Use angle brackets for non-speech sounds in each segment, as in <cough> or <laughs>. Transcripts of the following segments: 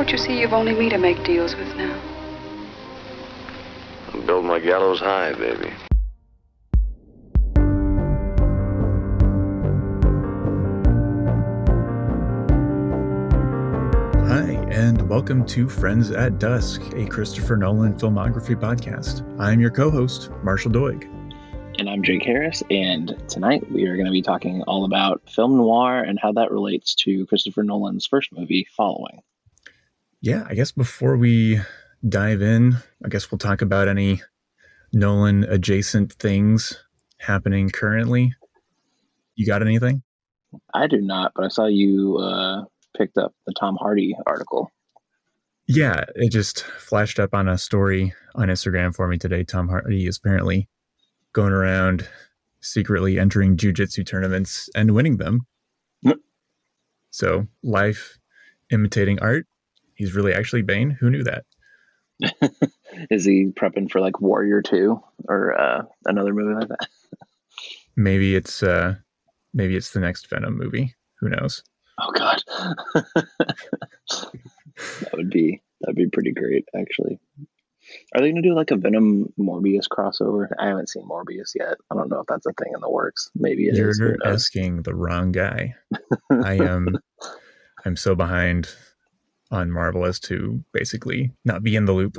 Don't you see you've only me to make deals with now? I Build my gallows high, baby. Hi, and welcome to Friends at Dusk, a Christopher Nolan filmography podcast. I'm your co host, Marshall Doig. And I'm Jake Harris, and tonight we are going to be talking all about film noir and how that relates to Christopher Nolan's first movie, Following. Yeah, I guess before we dive in, I guess we'll talk about any Nolan adjacent things happening currently. You got anything? I do not, but I saw you uh, picked up the Tom Hardy article. Yeah, it just flashed up on a story on Instagram for me today. Tom Hardy is apparently going around secretly entering jujitsu tournaments and winning them. Yep. So, life imitating art. He's really actually Bane. Who knew that? <laughs> Is he prepping for like Warrior 2 or uh, another movie like that? Maybe it's uh maybe it's the next Venom movie. Who knows? Oh god. <laughs> that would be that'd be pretty great actually. Are they gonna do like a Venom Morbius crossover? I haven't seen Morbius yet. I don't know if that's a thing in the works. Maybe it You're is. Asking the wrong guy. I am <laughs> I'm so behind on Marvel as to basically not be in the loop.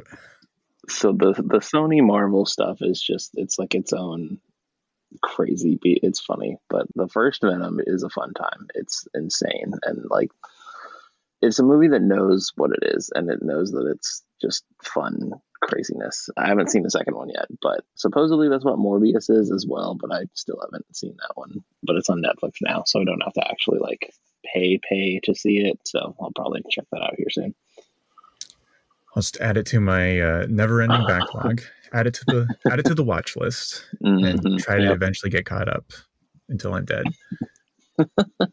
so the the Sony Marvel stuff is just it's like its own crazy beat. It's funny, but the first Venom is a fun time. It's insane and like it's a movie that knows what it is and it knows that it's just fun craziness. I haven't seen the second one yet, but supposedly that's what Morbius is as well, but I still haven't seen that one. But it's on Netflix now, so I don't have to actually like pay pay to see it. So I'll probably check that out here soon. I'll just add it to my uh, never-ending <laughs> backlog. Add it to the add it to the watch list, and Mhm. try to Yep. eventually get caught up until I'm dead. <laughs>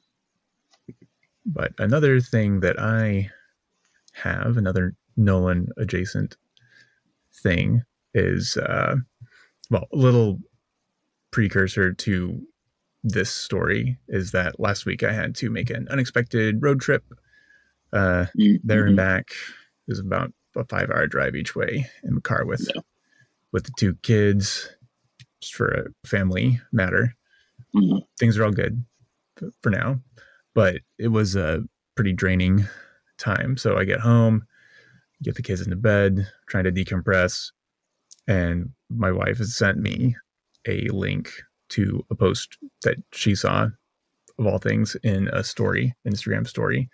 but another thing that I have, another Nolan adjacent thing, is uh, well, a little precursor to this story is that last week I had to make an unexpected road trip uh, there and back. It was about a five hour drive each way in the car with Yeah. with the two kids, just for a family matter. Mhm. Things are all good for now, but it was a pretty draining time. So I get home, get the kids into bed, trying to decompress, and my wife has sent me a link to a post that she saw of all things in a story, Instagram story,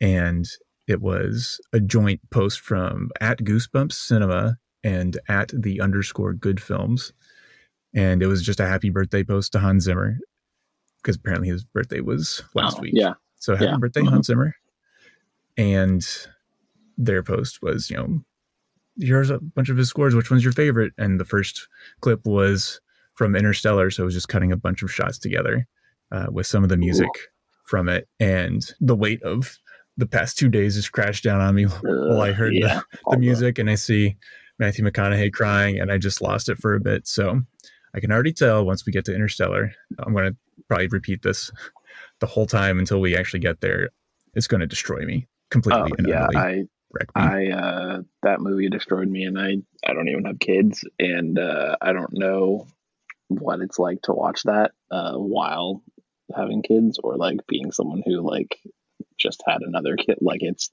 and it was a joint post from at Goosebumps Cinema and at the underscore Good Films, and it was just a happy birthday post to Hans Zimmer because apparently his birthday was last Oh, week. Yeah. So happy Yeah. birthday, Mhm. Hans Zimmer. And their post was, you know, here's a bunch of his scores. Which one's your favorite? And the first clip was from Interstellar. So it was just cutting a bunch of shots together uh, with some of the music from it. And the weight of the past two days just crashed down on me <laughs> while I Uh, heard yeah. the, <laughs> the music and I see Matthew McConaughey crying and I just lost it for a bit. So I can already tell once we get to Interstellar, I'm going to probably repeat this the whole time until we actually get there. It's going to destroy me completely Oh, yeah. I. I uh that movie destroyed me and I I don't even have kids and uh I don't know what it's like to watch that uh while having kids or like being someone who like just had another kid. Like it's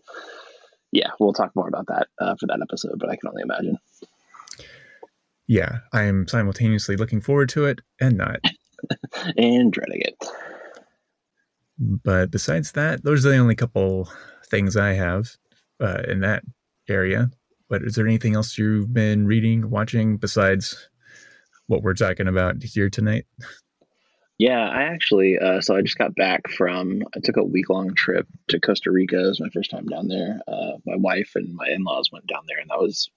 yeah we'll talk more about that uh, for that episode but I can only imagine. Yeah, I am simultaneously looking forward to it and not. <laughs> and dreading it. But besides that, those are the only couple things I have uh, in that area. But is there anything else you've been reading, watching besides what we're talking about here tonight? Yeah, I actually, uh, so I just got back from, I took a week long trip to Costa Rica. It was my first time down there. Uh, my wife and my in laws went down there, and that was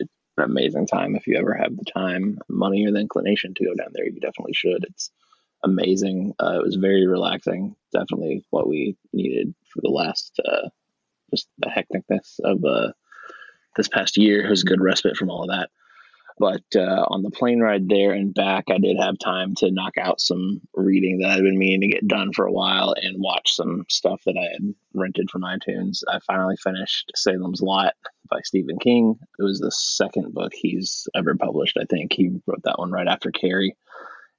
an amazing time. If you ever have the time, money, or the inclination to go down there, you definitely should. It's amazing. Uh, it was very relaxing. Definitely what we needed for the last, uh, just the hecticness of uh, this past year. It was a good respite from all of that. But uh, on the plane ride there and back, I did have time to knock out some reading that I'd been meaning to get done for a while and watch some stuff that I had rented from iTunes. I finally finished Salem's Lot by Stephen King. It was the second book he's ever published, I think. He wrote that one right after Carrie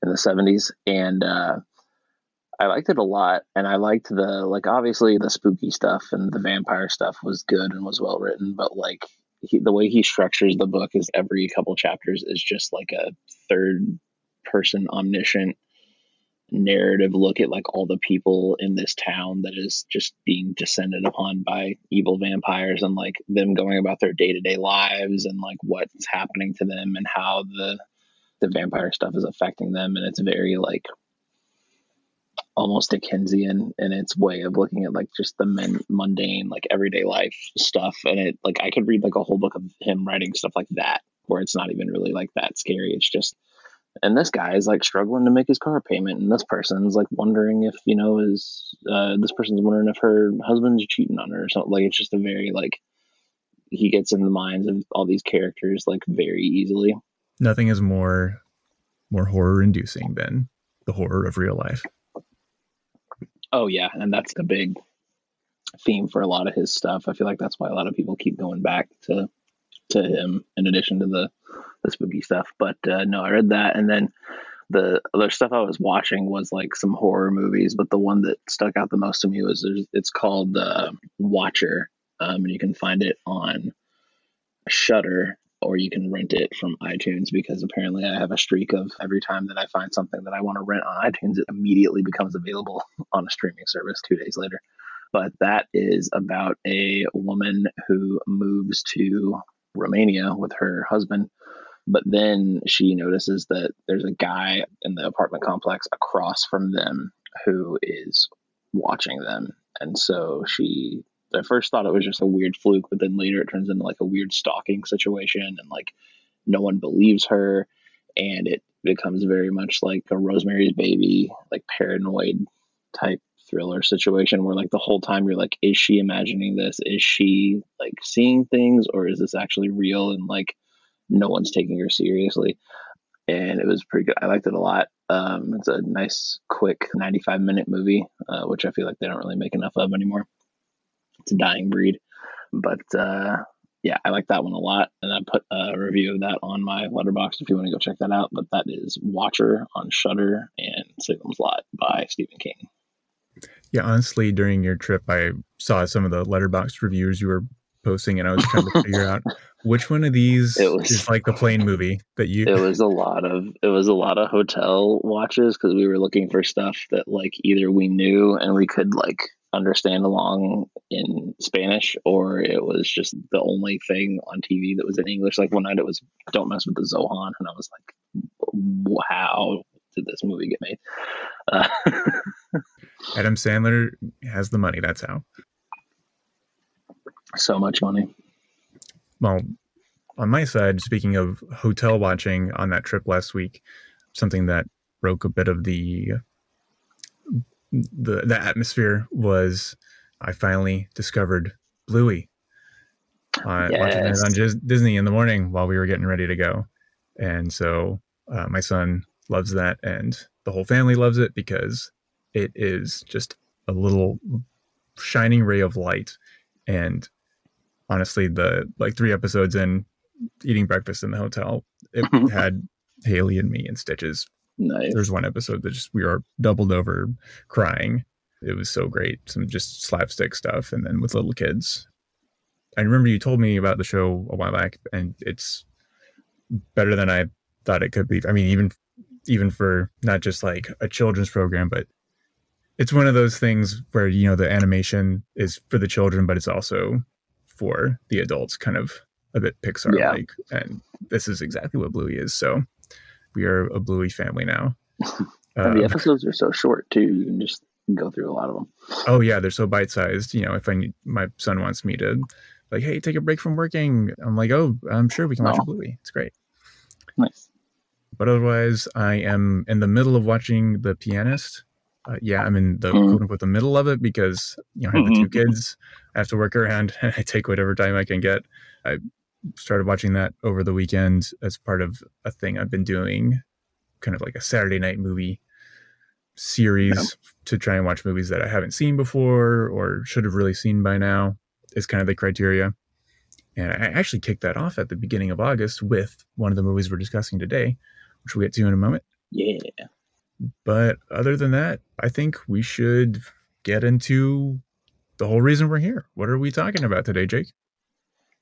in the 70s. And uh, I liked it a lot. And I liked the, like, obviously the spooky stuff and the vampire stuff was good and was well written, but like, he, the way he structures the book is every couple chapters is just like a third person omniscient narrative look at like all the people in this town that is just being descended upon by evil vampires and like them going about their day-to-day lives and like what's happening to them and how the the vampire stuff is affecting them and it's very like almost Dickensian in its way of looking at like just the men, mundane, like everyday life stuff. And it like I could read like a whole book of him writing stuff like that, where it's not even really like that scary. It's just and this guy is like struggling to make his car payment, and this person's like wondering if you know is uh, this person's wondering if her husband's cheating on her or something. Like it's just a very like he gets in the minds of all these characters like very easily. Nothing is more more horror inducing than the horror of real life. Oh yeah, and that's the big theme for a lot of his stuff. I feel like that's why a lot of people keep going back to to him in addition to the the spooky stuff. But uh, no, I read that, and then the other stuff I was watching was like some horror movies. But the one that stuck out the most to me was it's called uh, Watcher, um, and you can find it on Shudder or you can rent it from iTunes because apparently I have a streak of every time that I find something that I want to rent on iTunes, it immediately becomes available <laughs> on a streaming service two days later. But that is about a woman who moves to Romania with her husband. But then she notices that there's a guy in the apartment complex across from them who is watching them. And so she I first thought it was just a weird fluke, but then later it turns into like a weird stalking situation and like no one believes her and it becomes very much like a Rosemary's baby, like paranoid type thriller situation where like the whole time you're like, is she imagining this? Is she like seeing things or is this actually real? And like no one's taking her seriously. And it was pretty good. I liked it a lot. Um, it's a nice, quick 95 minute movie, uh, which I feel like they don't really make enough of anymore. It's a dying breed. But uh, yeah, I like that one a lot. And I put a review of that on my Letterboxd if you want to go check that out. But that is Watcher on Shudder and Salem's Lot by Stephen King. Yeah, honestly, during your trip, I saw some of the Letterboxd reviews you were posting, and I was trying to <laughs> figure out which one of these it was, is like the plane movie that you. It was a lot of it was a lot of hotel watches because we were looking for stuff that like either we knew and we could like understand along in Spanish, or it was just the only thing on TV that was in English. Like one night it was "Don't Mess with the Zohan," and I was like, "How did this movie get made?" Uh, <laughs> Adam Sandler has the money. That's how. So much money. Well, on my side, speaking of hotel watching on that trip last week, something that broke a bit of the the the atmosphere was I finally discovered Bluey. Uh, yes. Watching it on Disney in the morning while we were getting ready to go, and so uh, my son loves that, and the whole family loves it because it is just a little shining ray of light. And honestly, the like three episodes in, eating breakfast in the hotel, it <laughs> had Haley and me in stitches Nice. There's one episode that just we are doubled over crying. It was so great. Some just slapstick stuff, and then with little kids. I remember you told me about the show a while back, and it's better than I thought it could be. I mean, even even for not just like a children's program, but it's one of those things where you know the animation is for the children, but it's also for the adults, kind of a bit Pixar like. Yeah. And this is exactly what Bluey is. So we are a Bluey family now. <laughs> Um, the episodes are so short too; you can just go through a lot of them. Oh yeah, they're so bite sized. You know, if I need, my son wants me to, like, hey, take a break from working, I'm like, oh, I'm sure we can watch oh. Bluey. It's great. Nice. But otherwise, I am in the middle of watching The Pianist. Uh, yeah, I'm in the mm. quote unquote the middle of it because you know I have mm-hmm. the two kids. I have to work around, <laughs> and I take whatever time I can get. I started watching that over the weekend as part of a thing I've been doing, kind of like a Saturday night movie series yeah. to try and watch movies that I haven't seen before or should have really seen by now is kind of the criteria. And I actually kicked that off at the beginning of August with one of the movies we're discussing today, which we'll get to in a moment. Yeah. But other than that, I think we should get into the whole reason we're here. What are we talking about today, Jake?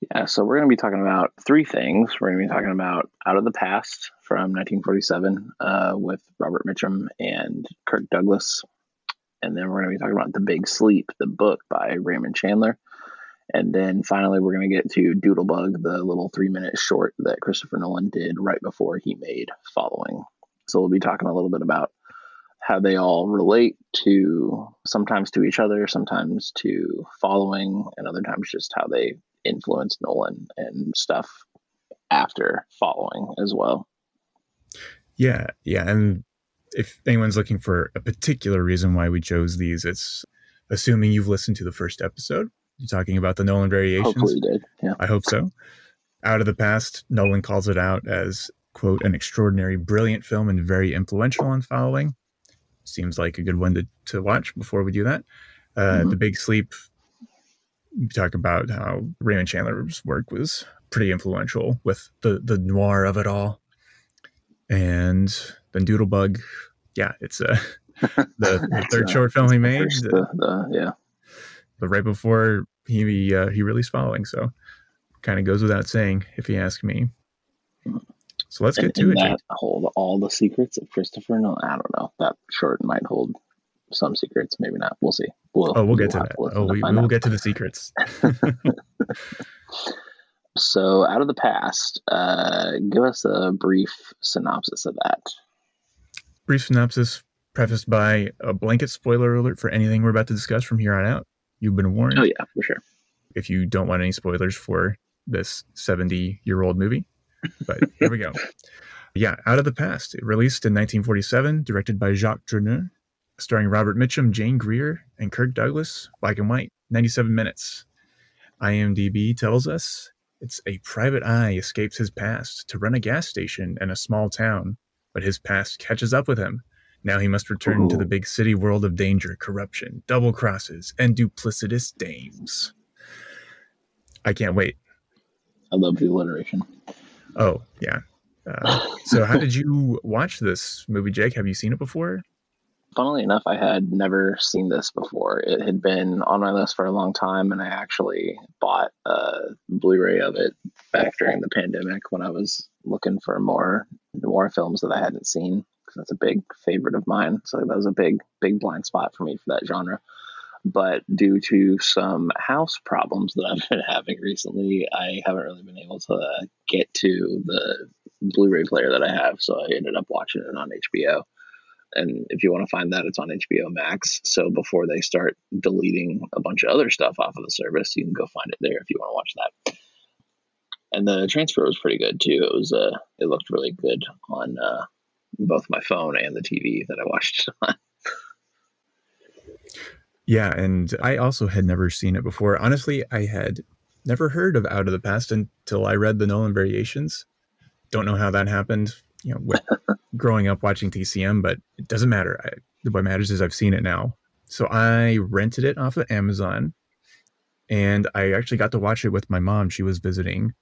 Yeah, so we're going to be talking about three things. We're going to be talking about Out of the Past from 1947 uh, with Robert Mitchum and Kirk Douglas. And then we're going to be talking about The Big Sleep, the book by Raymond Chandler. And then finally, we're going to get to Doodlebug, the little three minute short that Christopher Nolan did right before he made Following. So we'll be talking a little bit about how they all relate to sometimes to each other, sometimes to Following, and other times just how they influenced Nolan and stuff after Following as well. Yeah, yeah. And if anyone's looking for a particular reason why we chose these, it's assuming you've listened to the first episode you're talking about the Nolan variations. Hopefully you did. Yeah. I hope so. Out of the past, Nolan calls it out as quote an extraordinary, brilliant film and very influential on following. Seems like a good one to, to watch before we do that. Uh, mm-hmm. The Big Sleep. We talk about how Raymond Chandler's work was pretty influential with the the noir of it all. And then Doodlebug, yeah, it's a <laughs> the, the third short film he made. The, the, yeah, but right before he uh, he released following. So kind of goes without saying, if you ask me. So let's get to and it. That hold all the secrets of Christopher No, I don't know. That short might hold some secrets, maybe not. We'll see. We'll, oh, we'll, get to that. Oh, we, we will get to the secrets. <laughs> <laughs> so, out of the past, uh, give us a brief synopsis of that. Brief synopsis prefaced by a blanket spoiler alert for anything we're about to discuss from here on out. You've been warned. Oh yeah, for sure. If you don't want any spoilers for this 70 year old movie, but here we go. <laughs> Yeah, Out of the Past, it released in 1947, directed by Jacques Tourneur, starring Robert Mitchum, Jane Greer, and Kirk Douglas. Black and white, 97 minutes. IMDb tells us it's a private eye escapes his past to run a gas station in a small town, but his past catches up with him now he must return Ooh. to the big city world of danger, corruption, double crosses, and duplicitous dames. I can't wait. I love the alliteration. Oh, yeah. Uh, so, how did you watch this movie, Jake? Have you seen it before? Funnily enough, I had never seen this before. It had been on my list for a long time, and I actually bought a Blu ray of it back during the pandemic when I was looking for more noir films that I hadn't seen because that's a big favorite of mine. So that was a big, big blind spot for me for that genre. But due to some house problems that I've <laughs> been having recently, I haven't really been able to get to the Blu-ray player that I have. So I ended up watching it on HBO. And if you want to find that, it's on HBO Max. So before they start deleting a bunch of other stuff off of the service, you can go find it there if you want to watch that and the transfer was pretty good too. It was uh, it looked really good on uh, both my phone and the TV that I watched it on. <laughs> Yeah, and I also had never seen it before. Honestly, I had never heard of Out of the Past until I read the Nolan Variations. Don't know how that happened. You know, growing up watching TCM, but it doesn't matter. I, what matters is I've seen it now. So I rented it off of Amazon, and I actually got to watch it with my mom. She was visiting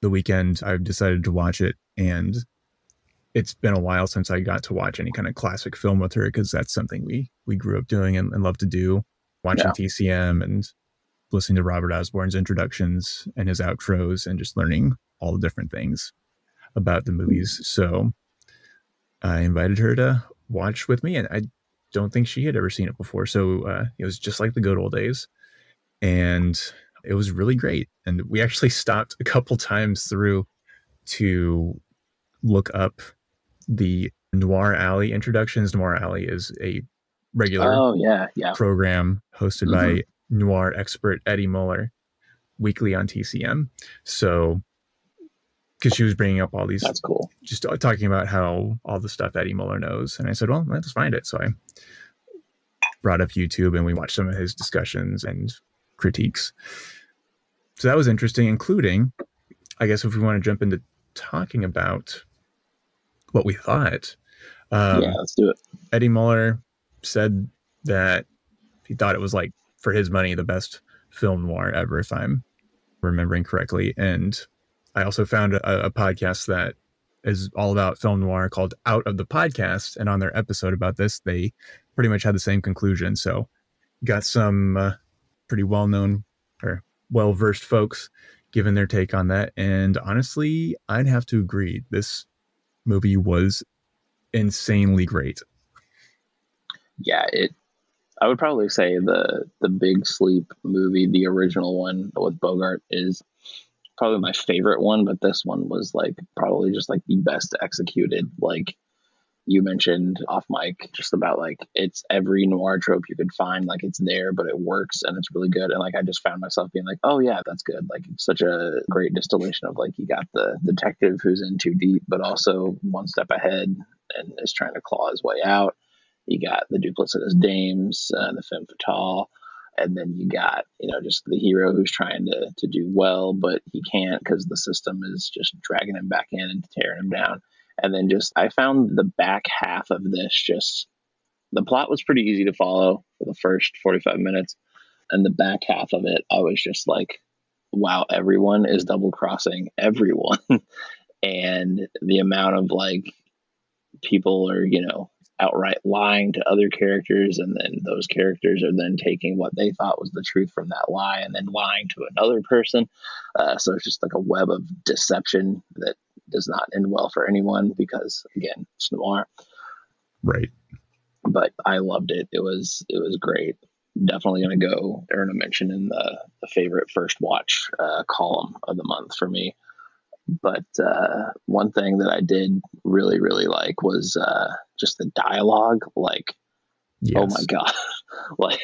the weekend. I decided to watch it, and it's been a while since I got to watch any kind of classic film with her because that's something we we grew up doing and, and love to do, watching yeah. TCM and listening to Robert Osborne's introductions and his outros and just learning all the different things about the movies. So I invited her to watch with me, and I don't think she had ever seen it before. So uh, it was just like the good old days, and it was really great. And we actually <laughs> stopped a couple times through to look up the Noir Alley introductions. Noir Alley is a regular oh, yeah, yeah. program hosted mm-hmm. by noir expert Eddie Muller weekly on TCM. So, because she was bringing up all these, that's cool. Just talking about how all the stuff Eddie Muller knows, and I said, "Well, let's find it." So I brought up YouTube and we watched some of his discussions and critiques. So that was interesting, including I guess if we want to jump into talking about what we thought, um, yeah, let's do it. Eddie Muller said that he thought it was like for his money the best film noir ever, if I'm remembering correctly. And I also found a, a podcast that is all about film noir called Out of the Podcast, and on their episode about this, they pretty much had the same conclusion. So, got some uh, pretty well known or well versed folks giving their take on that, and honestly, I'd have to agree. This movie was insanely great. Yeah, it. I would probably say the the Big Sleep movie, the original one with Bogart, is probably my favorite one. But this one was like probably just like the best executed. Like you mentioned off mic, just about like it's every noir trope you could find. Like it's there, but it works and it's really good. And like I just found myself being like, oh yeah, that's good. Like such a great distillation of like you got the detective who's in too deep, but also one step ahead and is trying to claw his way out. You got the duplicitous dames, uh, the femme fatale, and then you got you know just the hero who's trying to to do well, but he can't because the system is just dragging him back in and tearing him down. And then just I found the back half of this just the plot was pretty easy to follow for the first 45 minutes and the back half of it I was just like wow everyone is double crossing everyone <laughs> and the amount of like people are you know outright lying to other characters and then those characters are then taking what they thought was the truth from that lie and then lying to another person. Uh, so it's just like a web of deception that does not end well for anyone because again it's noir. Right. but i loved it. It was it was great. Definitely going to go earn a mention in the, the favorite first watch uh, column of the month for me but uh, one thing that I did really, really like was uh, just the dialogue. Like, Yes. oh my god, <laughs> like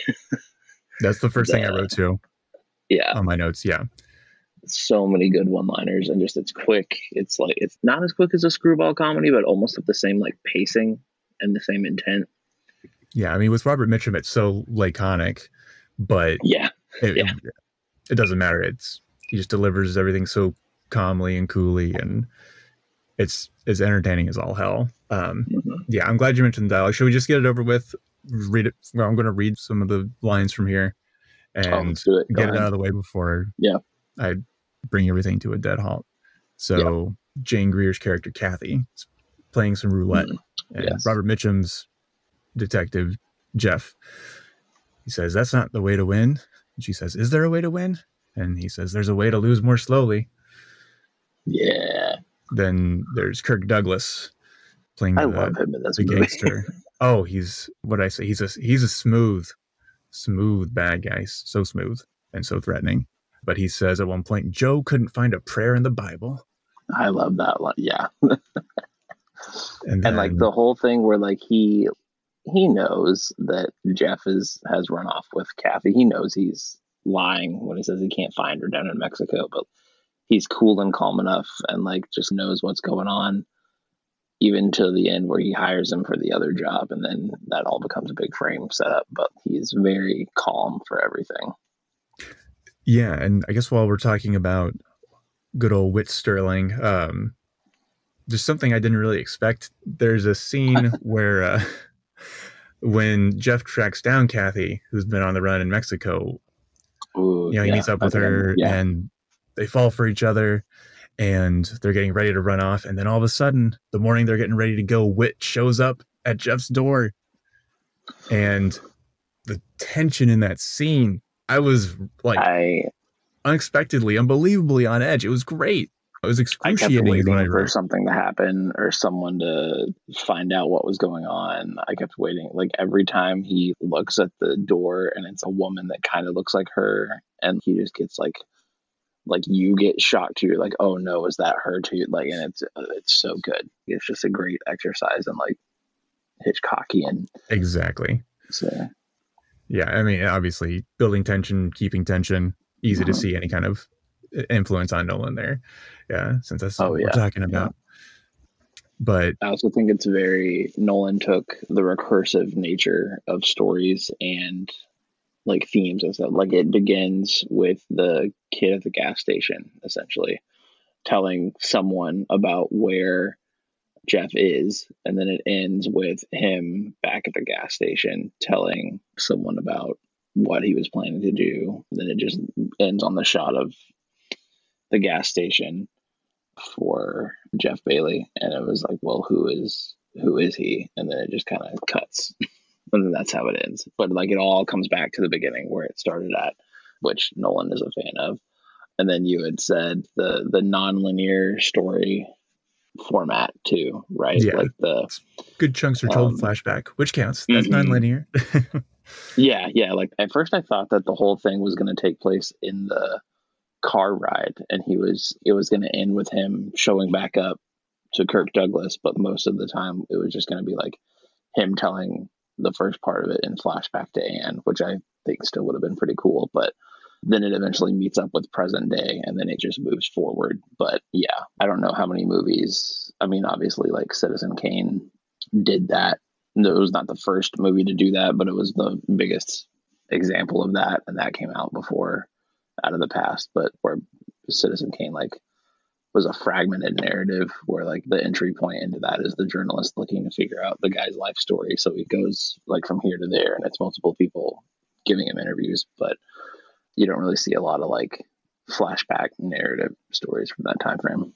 That's the first thing I wrote too yeah, on my notes. Yeah. so many good one-liners, and just it's quick. It's like it's not as quick as a screwball comedy, but almost at the same like pacing and the same intent. Yeah. I mean, with Robert Mitchum, it's so laconic, but Yeah, it, Yeah. it, it doesn't matter. It's he just delivers everything so calmly and coolly, and it's as entertaining as all hell. Um, Mhm. yeah, I'm glad you mentioned the dialogue. Should we just get it over with? Read it. Well, I'm going to read some of the lines from here oh, and let's it. Get it out of the way before Yeah. I bring everything to a dead halt. So Jane Greer's character Kathy is playing some roulette, Mhm. and Yes. Robert Mitchum's detective Jeff. He says, "That's not the way to win." And she says, "Is there a way to win?" And he says, "There's a way to lose more slowly." Yeah, Then there's Kirk Douglas playing I the, love him in this the movie. gangster. <laughs> oh, he's what I say. He's a he's a smooth, smooth bad guy. So smooth and so threatening. But he says at one point, Joe couldn't find a prayer in the Bible. I love that line. Yeah, And, and like the whole thing where like he he knows that Jeff is has run off with Kathy. He knows he's lying when he says he can't find her down in Mexico, but he's cool and calm enough and like just knows what's going on even to the end where he hires him for the other job and then that all becomes a big frame setup. But he's very calm for everything. Yeah, and I guess while we're talking about good old Whit Sterling, um, there's something I didn't really expect. There's a scene <laughs> where uh, when Jeff tracks down Kathy, who's been on the run in Mexico, Ooh, you know, he yeah, meets up with her yeah. and they fall for each other and they're getting ready to run off. And then all of a sudden, the morning they're getting ready to go, Whit shows up at Jeff's door. And the tension in that scene, I was like i unexpectedly, unbelievably on edge. It was great. I was I kept waiting I for something to happen or someone to find out what was going on. I kept waiting. Like every time he looks at the door and it's a woman that kind of looks like her, and he just gets like, like you get shocked too. You're like, oh no, is that her too? Like, and it's it's so good. It's just a great exercise and like Hitchcockian. Exactly. So Yeah. I mean, obviously, building tension, keeping tension, easy to Mhm. see any kind of influence on Nolan there. Yeah. Since that's Oh, what yeah. we're talking about. But I also think it's very Nolan took the recursive nature of stories and like themes and stuff. Like it begins with the kid at the gas station, essentially. telling someone about where Jeff is, and then it ends with him back at the gas station telling someone about what he was planning to do. And then it just ends on the shot of the gas station for Jeff Bailey, and it was like, well, who is who is he? And then it just kind of cuts, <laughs> and then that's how it ends. But like it all comes back to the beginning where it started at, which Nolan is a fan of. And then you had said the the nonlinear story format too, right? Yeah. Like the Good chunks are told Um, flashback, which counts. That's mhm. nonlinear. <laughs> Yeah, yeah. Like at first, I thought that the whole thing was going to take place in the car ride, and he was it was going to end with him showing back up to Kirk Douglas. But most of the time, it was just going to be like him telling the first part of it in flashback to Anne, which I think still would have been pretty cool. But then it eventually meets up with present day, and then it just moves forward. But yeah, I don't know how many movies. I mean, obviously, like Citizen Kane did that no, it was not the first movie to do that, but it was the biggest example of that, and that came out before out of the past. But where Citizen Kane like was a fragmented narrative where like the entry point into that is the journalist looking to figure out the guy's life story. So he goes like from here to there, and it's multiple people giving him interviews, but you don't really see a lot of like flashback narrative stories from that time frame.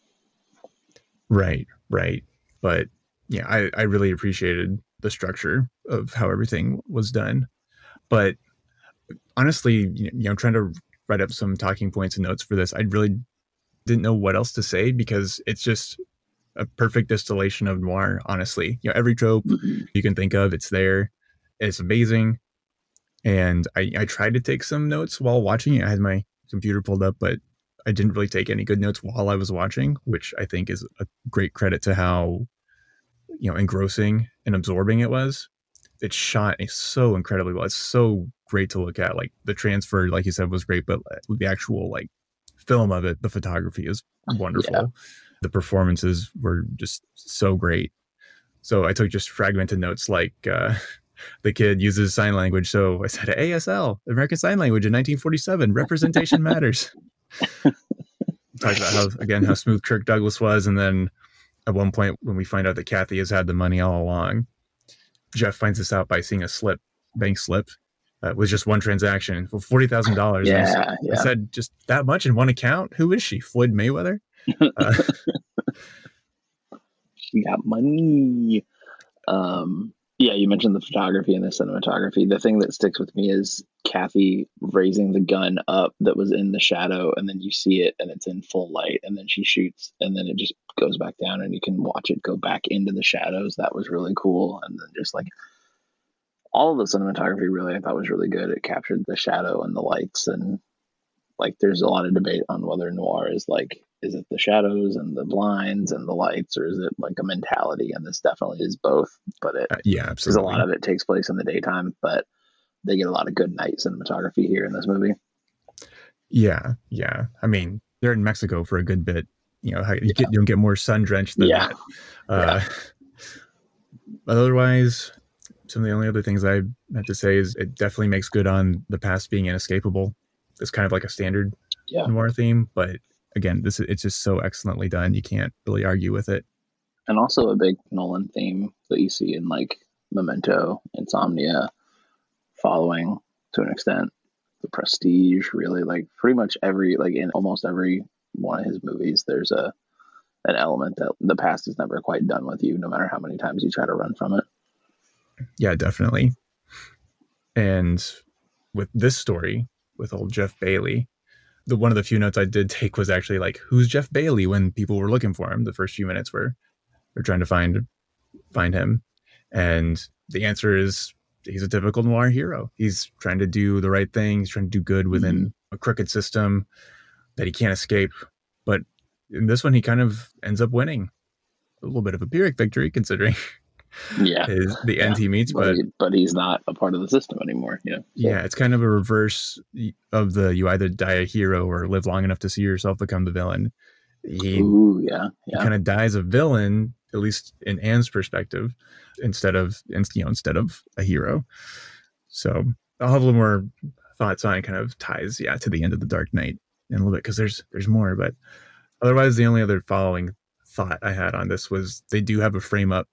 Right, right. But yeah, I, I really appreciated the structure of how everything was done. But honestly, you know, trying to write up some talking points and notes for this, I really didn't know what else to say because it's just a perfect distillation of noir, honestly. You know, every trope mm-hmm. you can think of, it's there. It's amazing. And I, I tried to take some notes while watching it. I had my computer pulled up, but I didn't really take any good notes while I was watching, which I think is a great credit to how you know engrossing and absorbing it was. It's shot so incredibly well. It's so great to look at. Like the transfer, like you said, was great, but uh, the actual like film of it, the photography is <laughs> wonderful. Yeah. The performances were just so great. So I took just fragmented notes like uh, <laughs> the kid uses sign language. So I said ASL, American Sign Language in 1947, representation <laughs> matters. Talked about how again how smooth Kirk Douglas was, and then at one point when we find out that Kathy has had the money all along, Jeff finds this out by seeing a slip, bank slip. Uh, was just one transaction for forty thousand dollars. <laughs> Yeah, I said just that much in one account. Who is she? Floyd Mayweather? <laughs> Uh, she got money. Um, yeah, you mentioned the photography and the cinematography. The thing that sticks with me is Kathy raising the gun up that was in the shadow, and then you see it and it's in full light, and then she shoots, and then it just goes back down, and you can watch it go back into the shadows. That was really cool. And then just like all of the cinematography, really, I thought was really good. It captured the shadow and the lights, and like there's a lot of debate on whether noir is like is it the shadows and the blinds and the lights or is it like a mentality and this definitely is both but it uh, yeah, because absolutely. a lot of it takes place in the daytime but they get a lot of good night cinematography here in this movie Yeah, yeah. I mean, they're in Mexico for a good bit. You know, how you get you don't get more sun drenched than Yeah. that. Uh, But <laughs> otherwise, some of the only other things I have to say is it definitely makes good on the past being inescapable. It's kind of like a standard Yeah. noir theme, but again, this it's just so excellently done. You can't really argue with it. and also a big nolan theme that you see in like memento insomnia following to an extent the prestige really like pretty much every like in almost every one of his movies there's a an element that the past is never quite done with you no matter how many times you try to run from it Yeah, definitely. And with this story, with old Jeff Bailey, the one of the few notes I did <laughs> take was actually like, who's Jeff Bailey when people were looking for him? The first few minutes were they're trying to find find him. And the answer is he's a typical noir hero. He's trying to do the right thing, he's trying to do good within mm-hmm. a crooked system that he can't escape. But in this one he kind of ends up winning. A little bit of a Pyrrhic victory <laughs> considering yeah his, the end he meets, but, but he- but he's not a part of the system anymore you know So, Yeah, it's kind of a reverse of the you either die a hero or live long enough to see yourself become the villain. He, ooh yeah he kind of dies a villain, at least in Anne's perspective, instead of you know instead of a hero. So I'll have a little more thoughts on it kind of ties yeah to the end of the Dark Knight in a little bit because there's there's more, but otherwise, the only other following thought I had on this was they do have a frame up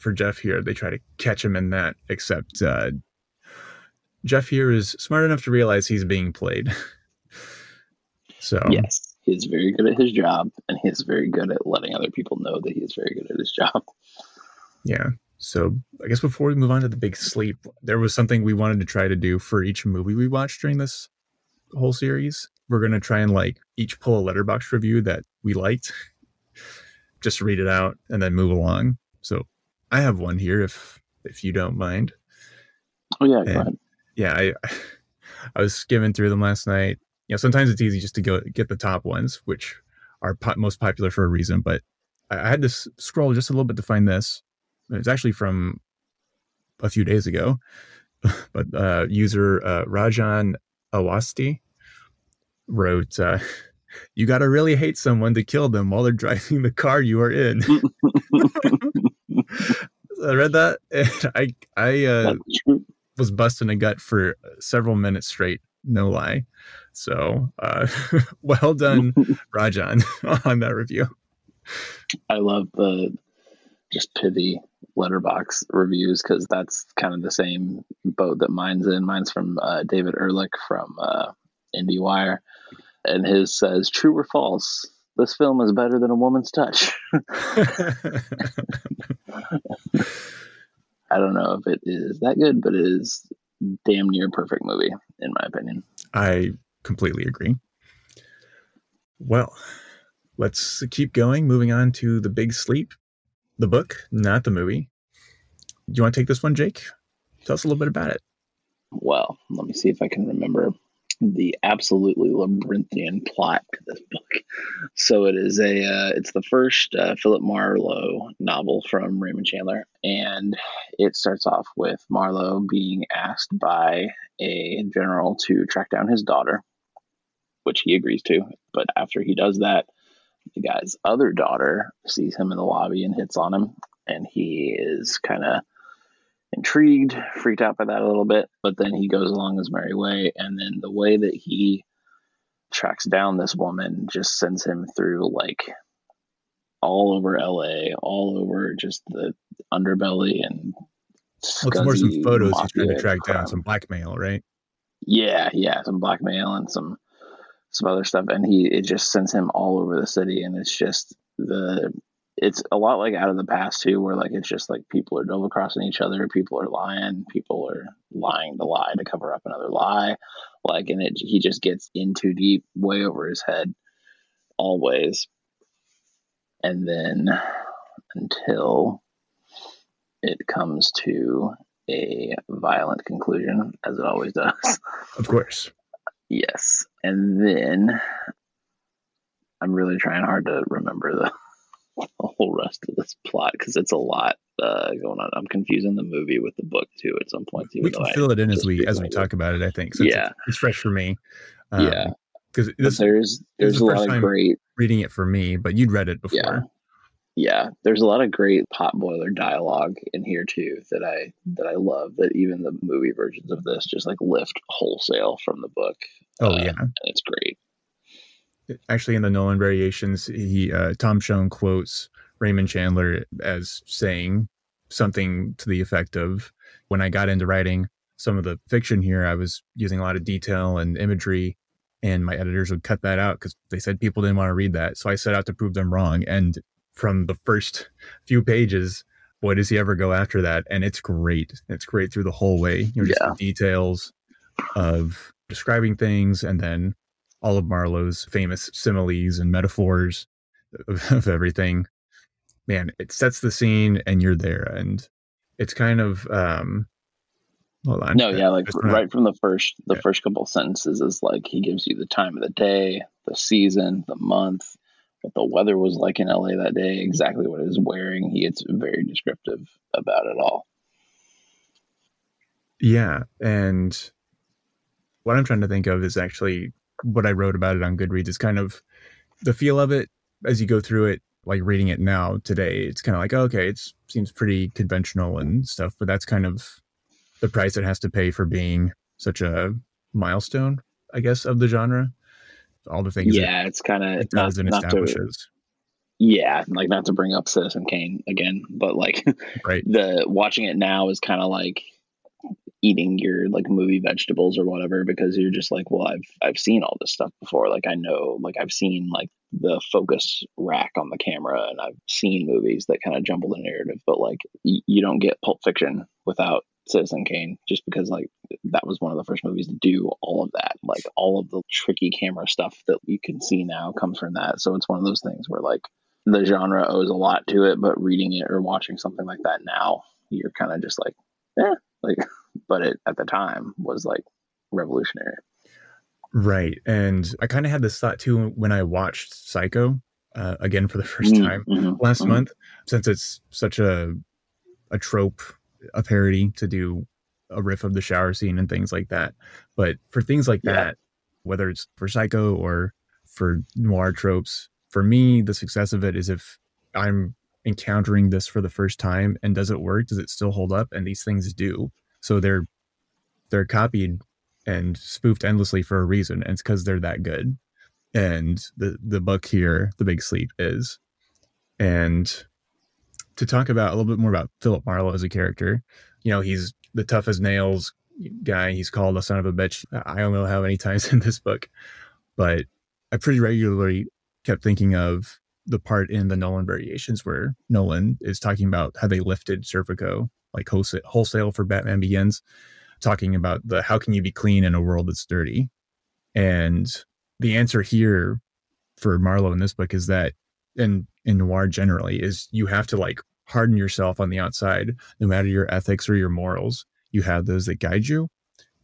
for Jeff here. They try to catch him in that, except uh, Jeff here is smart enough to realize he's being played. <laughs> so yes, he's very good at his job, and he's very good at letting other people know that he's very good at his job. <laughs> Yeah. So I guess before we move on to the big sleep, there was something we wanted to try to do for each movie we watched during this whole series. We're gonna try and like each pull a Letterboxd review that we liked, <laughs> just read it out and then move along. So I have one here if if you don't mind. Oh yeah, go ahead. Yeah, I <laughs> I was skimming through them last night. You know, sometimes it's easy just to go get the top ones, which are po- most popular for a reason. But I, I had to s- scroll just a little bit to find this. It's actually from a few days ago, <laughs> but uh, user uh, Rajan Awasti wrote, uh, "You got to really hate someone to kill them while they're <laughs> driving the car you are in." <laughs> I read that, <laughs> and I I uh, was busting a gut for several minutes straight. No lie. So, uh, <laughs> well done, Rajan, on that review. I love the just pithy Letterboxd reviews because that's kind of the same boat that mine's in. Mine's from uh, David Ehrlich from uh, IndieWire, and his says, "True or false? This film is better than A Woman's Touch." <laughs> I don't know if it is that good, but it is damn near perfect movie in my opinion. I completely agree. Well, let's keep going. Moving on to The Big Sleep, the book, not the movie. Do you want to take this one, Jake? Tell us a little bit about it. Well, let me see if I can remember the absolutely labyrinthian plot to this book. So it is a uh, it's the first uh, Philip Marlowe novel from Raymond Chandler, and it starts off with Marlowe being asked by a general to track down his daughter, which he agrees to. But after he does that, the guy's other daughter sees him in the lobby and hits on him, and he is kind of intrigued, freaked out by that a little bit, but then he goes along his merry way. And then the way that he tracks down this woman just sends him through like all over LA, all over just the underbelly and Well, it's more some photos he's trying to track down, some blackmail, right? Yeah, yeah, some blackmail and some some other stuff, and he it just sends him all over the city, and it's just the it's a lot like out of the past too, where like it's just like people are double crossing each other, people are lying, people are lying to lie to cover up another lie, like, and it he just gets in too deep, way over his head, always, and then until it comes to a violent conclusion, as it always does. <laughs> Of course. Yes. And then I'm really trying hard to remember the, <laughs> the whole rest of this plot because it's a lot uh, going on. I'm confusing the movie with the book too at some point. We can fill it in as we as we talk about it. I think. Since Yeah. it's, it's fresh for me. Yeah. because there's there's the a lot of great reading it for me, but you'd read it before. yeah yeah there's a lot of great potboiler dialogue in here too that i that i love that even the movie versions of this just like lift wholesale from the book Oh Uh, yeah. it's great Actually, in the Nolan variations, he uh, Tom Shone quotes Raymond Chandler as saying something to the effect of, "When I got into writing some of the fiction here, I was using a lot of detail and imagery." And my editors would cut that out because they said people didn't want to read that. So I set out to prove them wrong. And from the first few pages, boy, does he ever go after that. And it's great. It's great through the whole way. You know, just Yeah. the details of describing things and then all of Marlowe's famous similes and metaphors of, <laughs> of everything. Man, it sets the scene and you're there. And it's kind of, um, hold on. No, yeah, like Just wanna- right from the first the Yeah. first couple sentences is like he gives you the time of the day, the season, the month, what the weather was like in LA that day, exactly what he was wearing. He gets very descriptive about it all. Yeah, and what I'm trying to think of is actually what I wrote about it on Goodreads is kind of the feel of it as you go through it, like reading it now today. It's kind of like okay, it seems pretty conventional and stuff, but that's kind of the price it has to pay for being such a milestone, I guess, of the genre. all the things yeah, it's kind of it not, does and not to establishes. yeah, like not to bring up Citizen Kane again, but like Right. <laughs> the watching it now is kind of like eating your like movie vegetables or whatever because you're just like well I've I've seen all this stuff before. Like I know like I've seen like the focus rack on the camera and I've seen movies that kind of jumble the narrative but like y- you don't get Pulp Fiction without Citizen Kane just because like that was one of the first movies to do all of that. Like all of the tricky camera stuff that you can see now comes from that. So it's one of those things where like the genre owes a lot to it but reading it or watching something like that now you're kind of just like yeah like <laughs> but it at the time was like revolutionary Right. And I kind of had this thought too when I watched Psycho uh, again for the first Mm, time mhm, last mhm. month, since it's such a a trope, a parody to do a riff of the shower scene and things like that. But for things like Yeah. that, whether it's for Psycho or for noir tropes, for me, the success of it is if I'm encountering this for the first time and does it work? Does it still hold up? And these things do. So they're they're copied and spoofed endlessly for a reason, and it's because they're that good. And the the book here, The Big Sleep, is. And to talk about a little bit more about Philip Marlowe as a character, you know, he's the tough as nails guy. He's called a son of a bitch. I don't know how many times <laughs> in this book, but I pretty regularly kept thinking of the part in the Nolan variations where Nolan is talking about how they lifted Serpico like wholesale, for Batman Begins, talking about the how can you be clean in a world that's dirty, and the answer here for Marlowe in this book is that, and in noir generally, is you have to like harden yourself on the outside, no matter your ethics or your morals. You have those that guide you,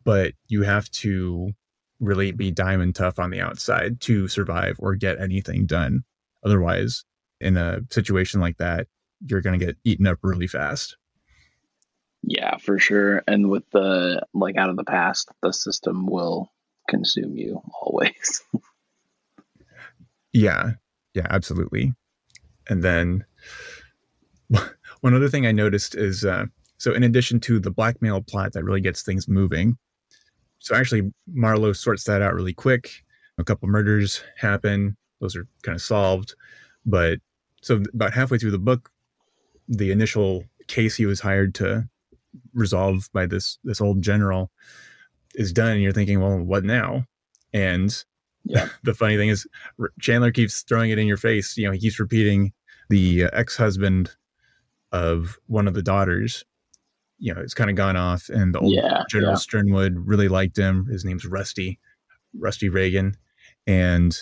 but you have to really be diamond tough on the outside to survive or get anything done. Otherwise, in a situation like that, you're going to get eaten up really fast. Yeah for sure and with the like out of the past the system will consume you always <laughs> Yeah, yeah, absolutely. And then <laughs> one other thing I noticed is uh, so, in addition to the blackmail plot that really gets things moving, so actually Marlowe sorts that out really quick. A couple murders happen; those are kind of solved. But so about halfway through the book, the initial case he was hired to resolve by this this old general is done, and you're thinking, well, what now? And Yeah. <laughs> the funny thing is, Chandler keeps throwing it in your face. You know, he keeps repeating the uh, ex-husband of one of the daughters. You know, it's kind of gone off, and the old Yeah, General yeah. Sternwood really liked him. His name's Rusty, Rusty Regan, and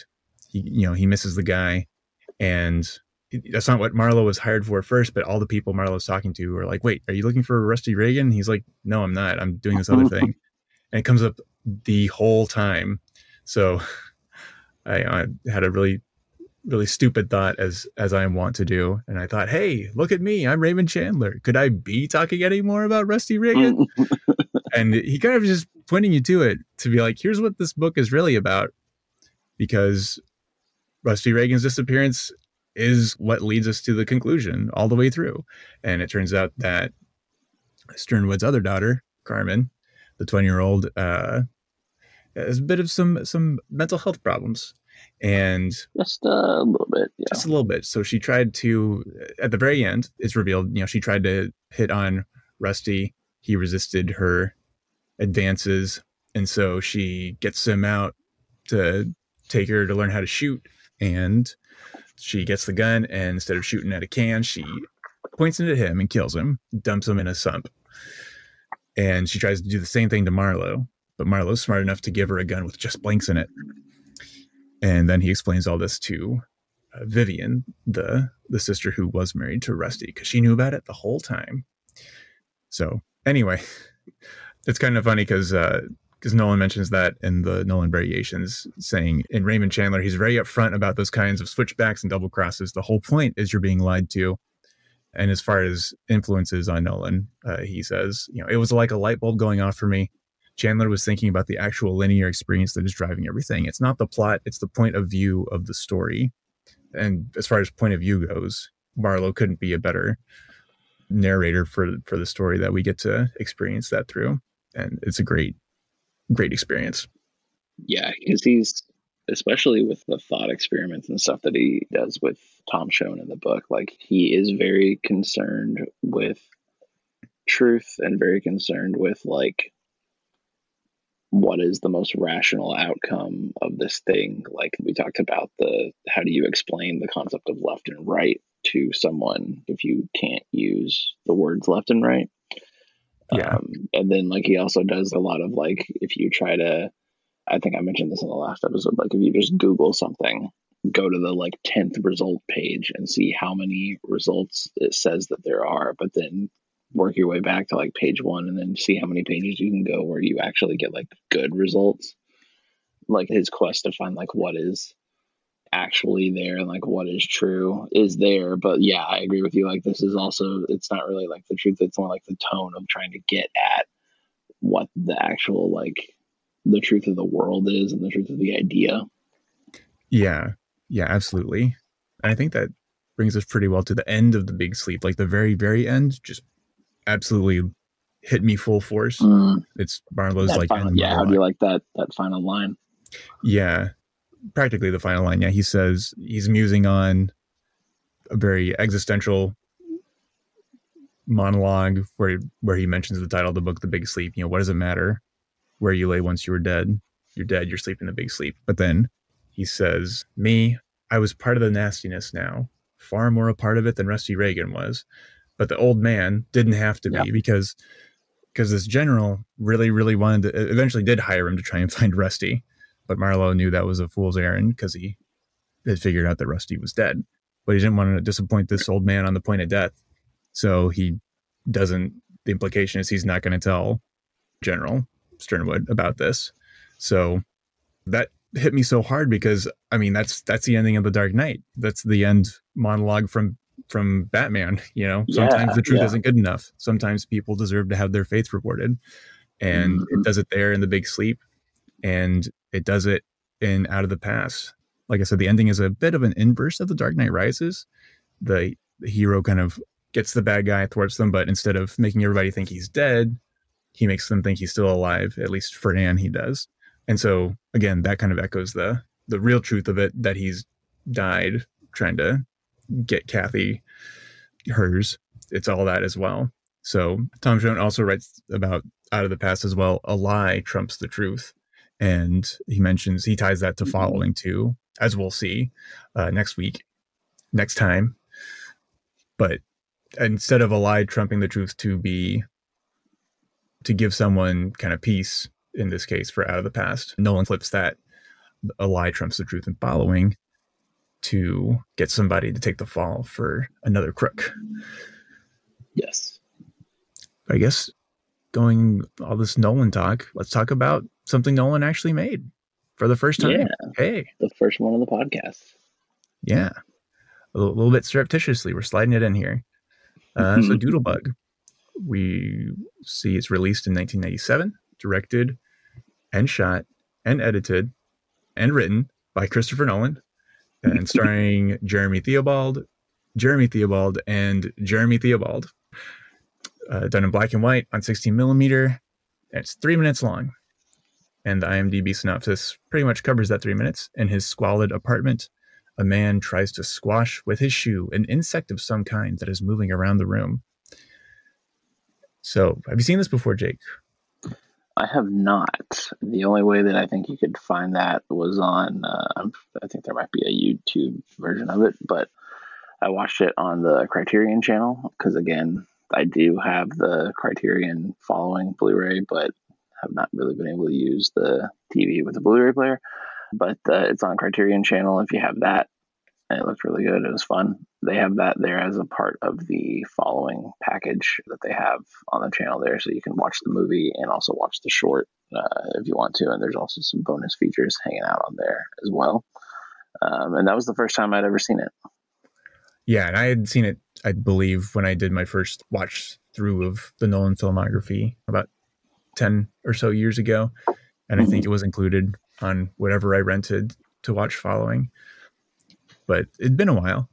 he, you know, he misses the guy, and that's not what Marlowe was hired for first. But all the people Marlowe's talking to are like, "Wait, are you looking for Rusty Regan?" He's like, "No, I'm not. I'm doing this other <laughs> thing," and it comes up the whole time. So <laughs> I, I had a really really stupid thought as as I want to do, and I thought, "Hey, look at me! I'm Raymond Chandler. Could I be talking any more about Rusty Regan?" <laughs> and he kind of just pointing you to it to be like, "Here's what this book is really about," because Rusty Regan's disappearance is what leads us to the conclusion all the way through, and it turns out that Sternwood's other daughter, Carmen, the 20 year old, uh, has a bit of some some mental health problems, and just a little bit yeah just a little bit. So she tried to, at the very end, it's revealed, you know, she tried to hit on Rusty. He resisted her advances. And so she gets him out to take her to learn how to shoot. And she gets the gun. And instead of shooting at a can, she points it at him and kills him, dumps him in a sump. And she tries to do the same thing to Marlowe. But Marlowe's smart enough to give her a gun with just blanks in it. And then he explains all this to uh, Vivian, the the sister who was married to Rusty, because she knew about it the whole time. So anyway, <laughs> it's kind of funny because because Nolan mentions that in the Nolan variations, saying in Raymond Chandler, he's very upfront about those kinds of switchbacks and double crosses. The whole point is you're being lied to. And as far as influences on Nolan, uh, he says, you know, it was like a light bulb going off for me. Chandler was thinking about the actual linear experience that is driving everything. It's not the plot, it's the point of view of the story. And as far as point of view goes, Marlowe couldn't be a better narrator for for the story that we get to experience that through. And it's a great, great experience. yeah because he's especially with the thought experiments and stuff that he does with Tom Shone in the book. Like he is very concerned with truth and very concerned with like what is the most rational outcome of this thing like we talked about the how do you explain the concept of left and right to someone if you can't use the words left and right Yeah. um, and then like he also does a lot of like if you try to i think i mentioned this in the last episode like if you just google something go to the like 10th result page and see how many results it says that there are but then work your way back to like page one and then see how many pages you can go where you actually get like good results like his quest to find like what is actually there and like what is true is there but yeah i agree with you like this is also it's not really like the truth it's more like the tone of trying to get at what the actual like the truth of the world is and the truth of the idea Yeah. Yeah, absolutely. And I think that brings us pretty well to the end of the big sleep. Like the very, very end just absolutely hit me full force. Mm. It's Marlowe's That like final- yeah how do you like that that final line Yeah. Practically the final line. Yeah. He says he's musing on a very existential monologue where where he mentions the title of the book, The Big Sleep. You know, what does it matter where you lay once you were dead? You're dead, you're sleeping the big sleep. But then he says, Me, I was part of the nastiness now, far more a part of it than Rusty Regan was. But the old man didn't have to be Yeah. because because this general really, really wanted to eventually did hire him to try and find Rusty. But Marlowe knew that was a fool's errand because he had figured out that Rusty was dead. But he didn't want to disappoint this old man on the point of death. So he doesn't the implication is he's not going to tell General Sternwood about this. So that hit me so hard because I mean that's that's the ending of the Dark Knight. That's the end monologue from from Batman, <laughs> you know. Sometimes Yeah, the truth yeah. isn't good enough. Sometimes people deserve to have their faith rewarded. And Mhm. it does it there in the big sleep and it does it in Out of the Past. Like I said, the ending is a bit of an inverse of the Dark Knight Rises. The, the hero kind of gets the bad guy, thwarts them, but instead of making everybody think he's dead, he makes them think he's still alive. At least for Anne, he does. And so again, that kind of echoes the the real truth of it that he's died trying to get Kathy hers. It's all that as well. So Tom Shone also writes about out of the past as well. A lie trumps the truth, and he mentions he ties that to following too, as we'll see uh, next week, next time. But instead of a lie trumping the truth, to be to give someone kind of peace in this case for out of the past. Nolan flips that a lie trumps the truth in following to get somebody to take the fall for another crook. yes I guess going all this Nolan talk, let's talk about something Nolan actually made for the first time. Yeah. Hey, the first one on the podcast yeah. A little, little bit surreptitiously, we're sliding it in here. Uh, so Doodlebug, we see it's released in 1997, directed and shot and edited and written by Christopher Nolan and <laughs> starring Jeremy Theobald, Jeremy Theobald, and Jeremy Theobald. Uh, done in black and white on 16 millimeter. And it's three minutes long. And the IMDb synopsis pretty much covers that three minutes. In his squalid apartment, a man tries to squash with his shoe an insect of some kind that is moving around the room. So, have you seen this before, Jake? I have not. The only way that I think you could find that was on, uh, I think there might be a YouTube version of it, but I watched it on the Criterion channel because, again, I do have the Criterion following Blu ray, but have not really been able to use the TV with the Blu ray player. But uh, it's on Criterion channel if you have that. And it looked really good. It was fun. They have that there as a part of the following package that they have on the channel there. So you can watch the movie and also watch the short uh, if you want to. And there's also some bonus features hanging out on there as well. Um, and that was the first time I'd ever seen it. Yeah, and I had seen it, I believe, when I did my first watch through of the Nolan filmography about 10 or so years ago. And I think mm-hmm. it was included on whatever I rented to watch following. But it'd been a while.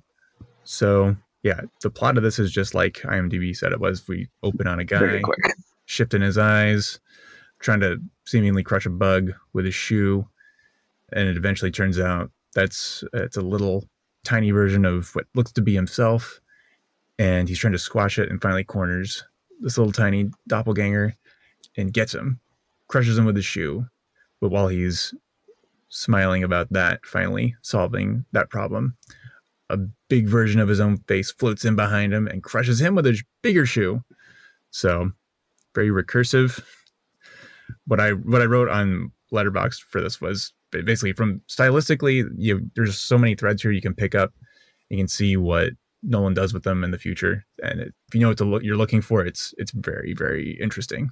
So, yeah, the plot of this is just like IMDb said it was. We open on a guy shifting his eyes, trying to seemingly crush a bug with his shoe. and it eventually turns out that's it's a little tiny version of what looks to be himself, and he's trying to squash it, and finally corners this little tiny doppelganger and gets him, crushes him with his shoe. But while he's smiling about that, finally solving that problem, a big version of his own face floats in behind him and crushes him with a bigger shoe. So very recursive. What I what I wrote on Letterboxd for this was basically from stylistically, you there's so many threads here you can pick up. You can see what Nolan does with them in the future, and it, if you know what to look, you're looking for, it's it's very very interesting.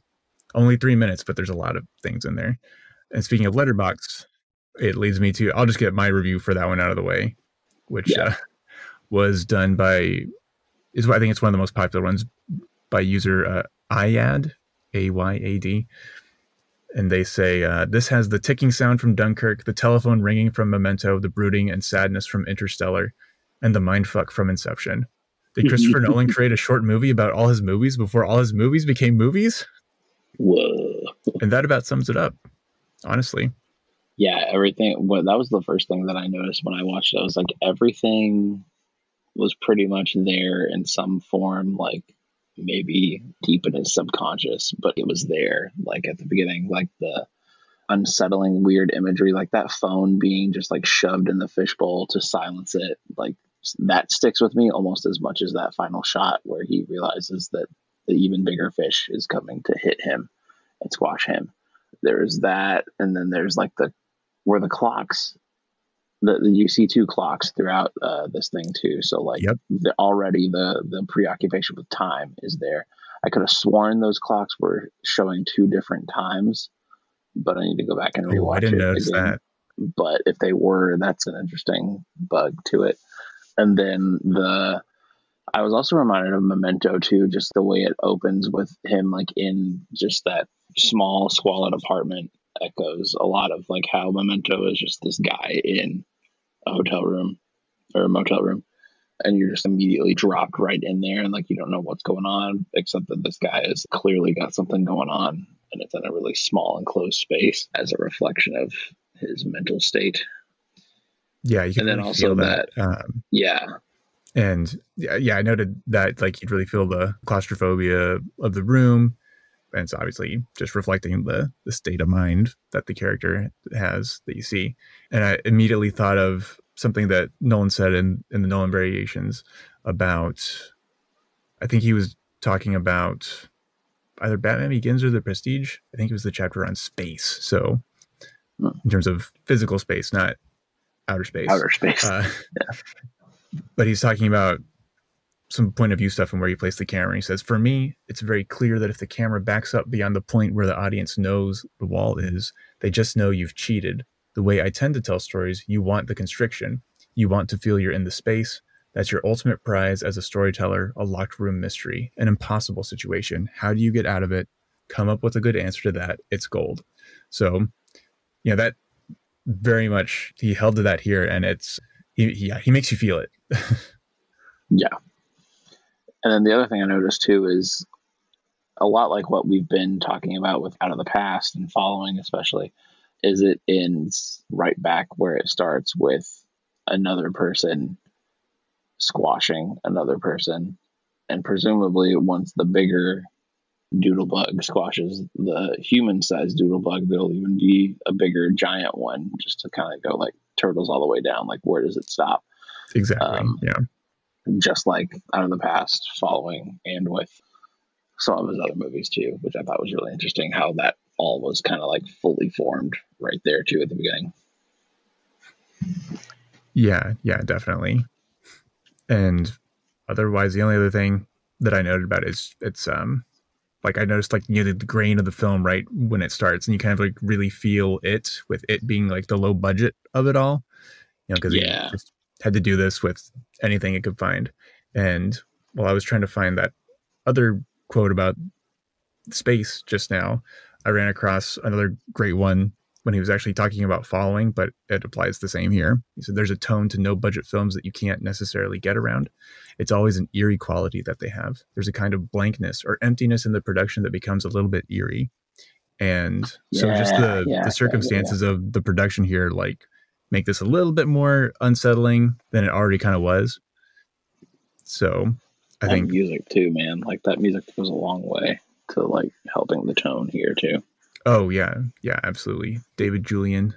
Only three minutes, but there's a lot of things in there. And speaking of Letterboxd, it leads me to I'll just get my review for that one out of the way, which yeah. uh, was done by is what I think it's one of the most popular ones by user uh, Ayad A Y A D and they say uh, this has the ticking sound from Dunkirk, the telephone ringing from Memento, the brooding and sadness from Interstellar, and the mindfuck from Inception. Did <laughs> Christopher Nolan create a short movie about all his movies before all his movies became movies? Whoa! And that about sums it up, honestly. Yeah, everything. Well, that was the first thing that I noticed when I watched it. I was like, everything was pretty much there in some form. Like maybe deep in his subconscious, but it was there, like at the beginning, like the unsettling, weird imagery, like that phone being just like shoved in the fishbowl to silence it. Like that sticks with me almost as much as that final shot where he realizes that the even bigger fish is coming to hit him and squash him. There's that, and then there's like the where the clocks the, the you see two clocks throughout uh, this thing too. So like yep. the, already the the preoccupation with time is there. I could have sworn those clocks were showing two different times, but I need to go back and rewatch. Oh, I didn't notice again. that. But if they were, that's an interesting bug to it. And then the I was also reminded of Memento too, just the way it opens with him like in just that small squalid apartment echoes a lot of like how Memento is just this guy in a hotel room or a motel room. And you're just immediately dropped right in there and like you don't know what's going on except that this guy has clearly got something going on and it's in a really small enclosed space as a reflection of his mental state. Yeah you can and then really also that, that um, yeah and yeah, yeah i noted that like you'd really feel the claustrophobia of the room and it's obviously just reflecting the the state of mind that the character has that you see. And I immediately thought of something that Nolan said in in the Nolan variations about. I think he was talking about either Batman Begins or The Prestige. I think it was the chapter on space. So, hmm. in terms of physical space, not outer space. Outer space. Uh, <laughs> yeah. But he's talking about some point of view stuff and where you place the camera. He says, For me, it's very clear that if the camera backs up beyond the point where the audience knows the wall is, they just know you've cheated. The way I tend to tell stories, you want the constriction. You want to feel you're in the space. That's your ultimate prize as a storyteller, a locked room mystery, an impossible situation. How do you get out of it? Come up with a good answer to that. It's gold. So, you know, that very much, he held to that here, and it's, he, yeah, he makes you feel it. <laughs> yeah, and then the other thing I noticed too is a lot like what we've been talking about with out of the past and following, especially, is it ends right back where it starts with another person squashing another person. And presumably, once the bigger doodlebug squashes the human sized doodlebug, there'll even be a bigger giant one just to kind of go like turtles all the way down. Like, where does it stop? Exactly. Um, yeah just like out of the past, following and with some of his other movies too, which I thought was really interesting. How that all was kind of like fully formed right there too at the beginning. Yeah, yeah, definitely. And otherwise, the only other thing that I noted about it is it's um like I noticed like you know the grain of the film right when it starts, and you kind of like really feel it with it being like the low budget of it all. You know, because yeah, just had to do this with anything it could find. And while I was trying to find that other quote about space just now, I ran across another great one when he was actually talking about following, but it applies the same here. He said, There's a tone to no budget films that you can't necessarily get around. It's always an eerie quality that they have. There's a kind of blankness or emptiness in the production that becomes a little bit eerie. and so just Yeah, the yeah, yeah, the circumstances of the production here like make this a little bit more unsettling than it already kind of was. So I that think music too, man. Like that music goes a long way to like helping the tone here too. oh yeah, yeah, absolutely. David Julian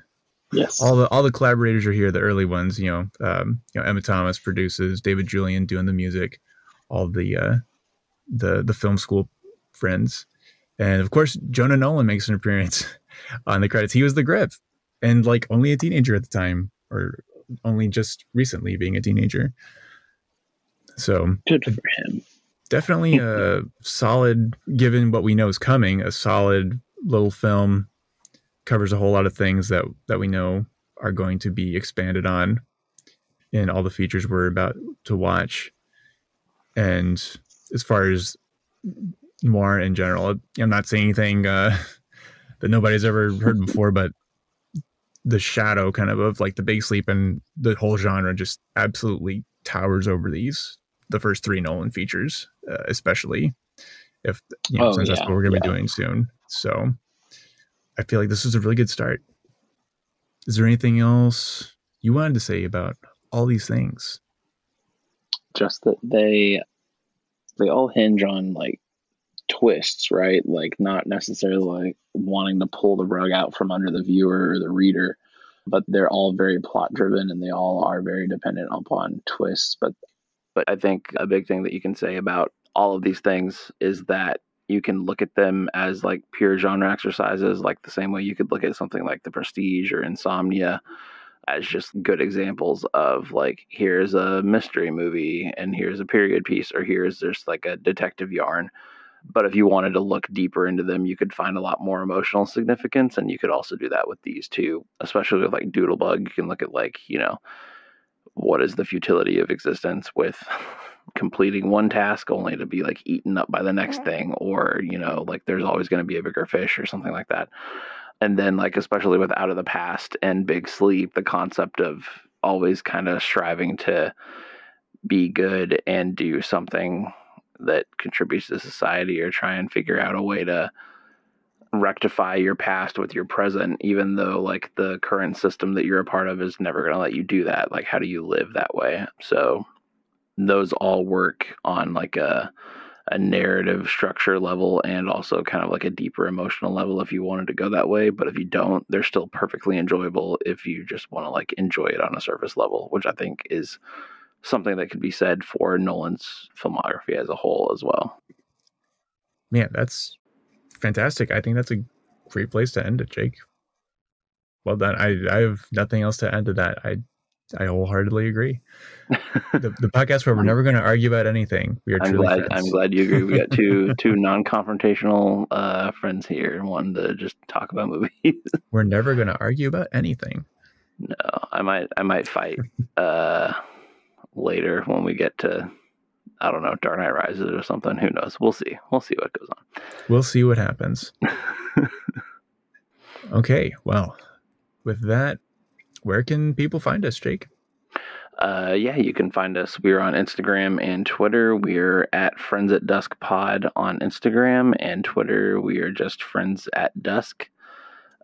Yes. all the all the collaborators are here the early ones you know um you know emma thomas produces david julian doing the music all the uh the the film school friends and of course jonah nolan makes an appearance <laughs> on the credits he was the grip and like only a teenager at the time or only just recently being a teenager. So Good for him. definitely a solid given what we know is coming a solid little film. Covers a whole lot of things that that we know are going to be expanded on in all the features we're about to watch. And as far as noir in general i'm not saying anything uh, <laughs> that nobody's ever heard before but the shadow kind of of like the big sleep and the whole genre just absolutely towers over these the first three Nolan features, uh, especially if you know, Oh, since that's what we're going to be doing soon. So I feel like this is a really good start. Is there anything else you wanted to say about all these things? Just that they they all hinge on like twists, right? Like not necessarily like wanting to pull the rug out from under the viewer or the reader, but they're all very plot driven and they all are very dependent upon twists. But but I think a big thing that you can say about all of these things is that you can look at them as like pure genre exercises, like the same way you could look at something like The Prestige or Insomnia as just good examples of like here's a mystery movie and here's a period piece or here's just like a detective yarn but if you wanted to look deeper into them you could find a lot more emotional significance and you could also do that with these two especially with like doodlebug. You can look at like you know what is the futility of existence with <laughs> completing one task only to be like eaten up by the next thing or you know like there's always going to be a bigger fish or something like that. And then like especially with out of the past and big sleep the concept of always kind of striving to be good and do something that contributes to society or try and figure out a way to rectify your past with your present even though like the current system that you're a part of is never going to let you do that. Like how do you live that way? So those all work on like a a narrative structure level and also kind of like a deeper emotional level if you wanted to go that way but if you don't they're still perfectly enjoyable if you just want to like enjoy it on a surface level which i think is something that could be said for nolan's filmography as a whole as well Man, that's fantastic. I think that's a great place to end it, Jake. Well done. I, I have nothing else to add to that. I I wholeheartedly agree. <laughs> The, the podcast where we're never going to argue about anything. We are i'm truly glad friends. i'm glad you agree we got two <laughs> two non-confrontational uh friends here and wanting to just talk about movies We're never going to argue about anything. no i might i might fight uh later when we get to I don't know, Dark Knight Rises or something. Who knows? We'll see. We'll see what goes on. We'll see what happens. <laughs> okay. Well, with that, where can people find us, Jake? Uh, yeah, you can find us. We're on Instagram and Twitter. We're at Friends at Dusk Pod on Instagram and Twitter. We are just Friends at Dusk.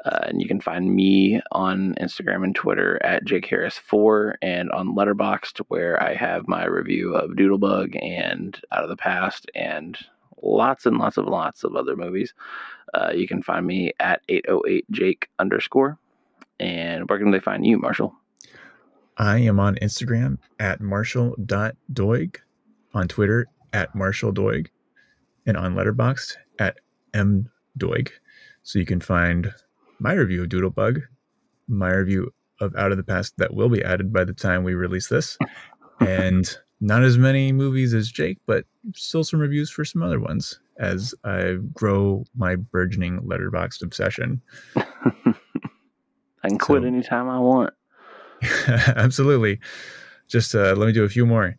Uh, and you can find me on Instagram and Twitter at Jake Harris4 and on Letterboxd, where I have my review of Doodlebug and Out of the Past and lots and lots of lots of other movies. Uh, you can find me at 808 Jake underscore. And where can they find you, Marshall? I am on Instagram at marshall.doig, on Twitter at marshalldoig, and on Letterboxd at mdoig. So you can find my review of Doodlebug, my review of Out of the Past that will be added by the time we release this, <laughs> and not as many movies as Jake, but still some reviews for some other ones as I grow my burgeoning Letterboxd obsession. <laughs> I can quit So- anytime I want. <laughs> Absolutely. Just uh, let me do a few more.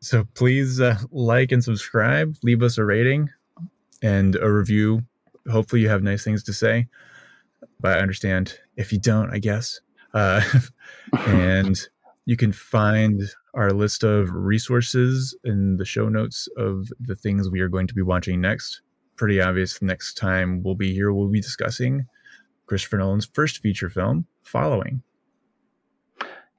So please uh, like and subscribe, leave us a rating and a review. Hopefully, you have nice things to say. But I understand if you don't, I guess. Uh, <laughs> and you can find our list of resources in the show notes of the things we are going to be watching next pretty obvious next time we'll be here, we'll be discussing Christopher Nolan's first feature film, Following.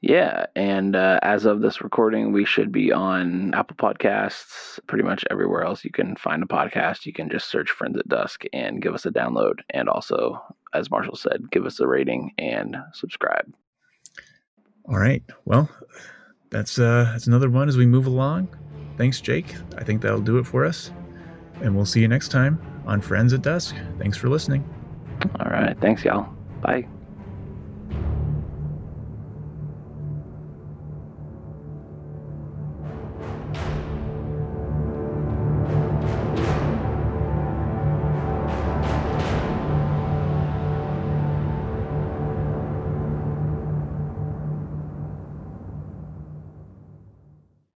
Yeah, and uh, as of this recording, we should be on Apple Podcasts, pretty much everywhere else you can find a podcast. You can just search Friends at Dusk and give us a download. And also, as Marshall said, give us a rating and subscribe. All right. Well, that's uh that's another one as we move along. Thanks, Jake. I think that'll do it for us. And we'll see you next time on Friends at Dusk. Thanks for listening. All right. Thanks, y'all. Bye.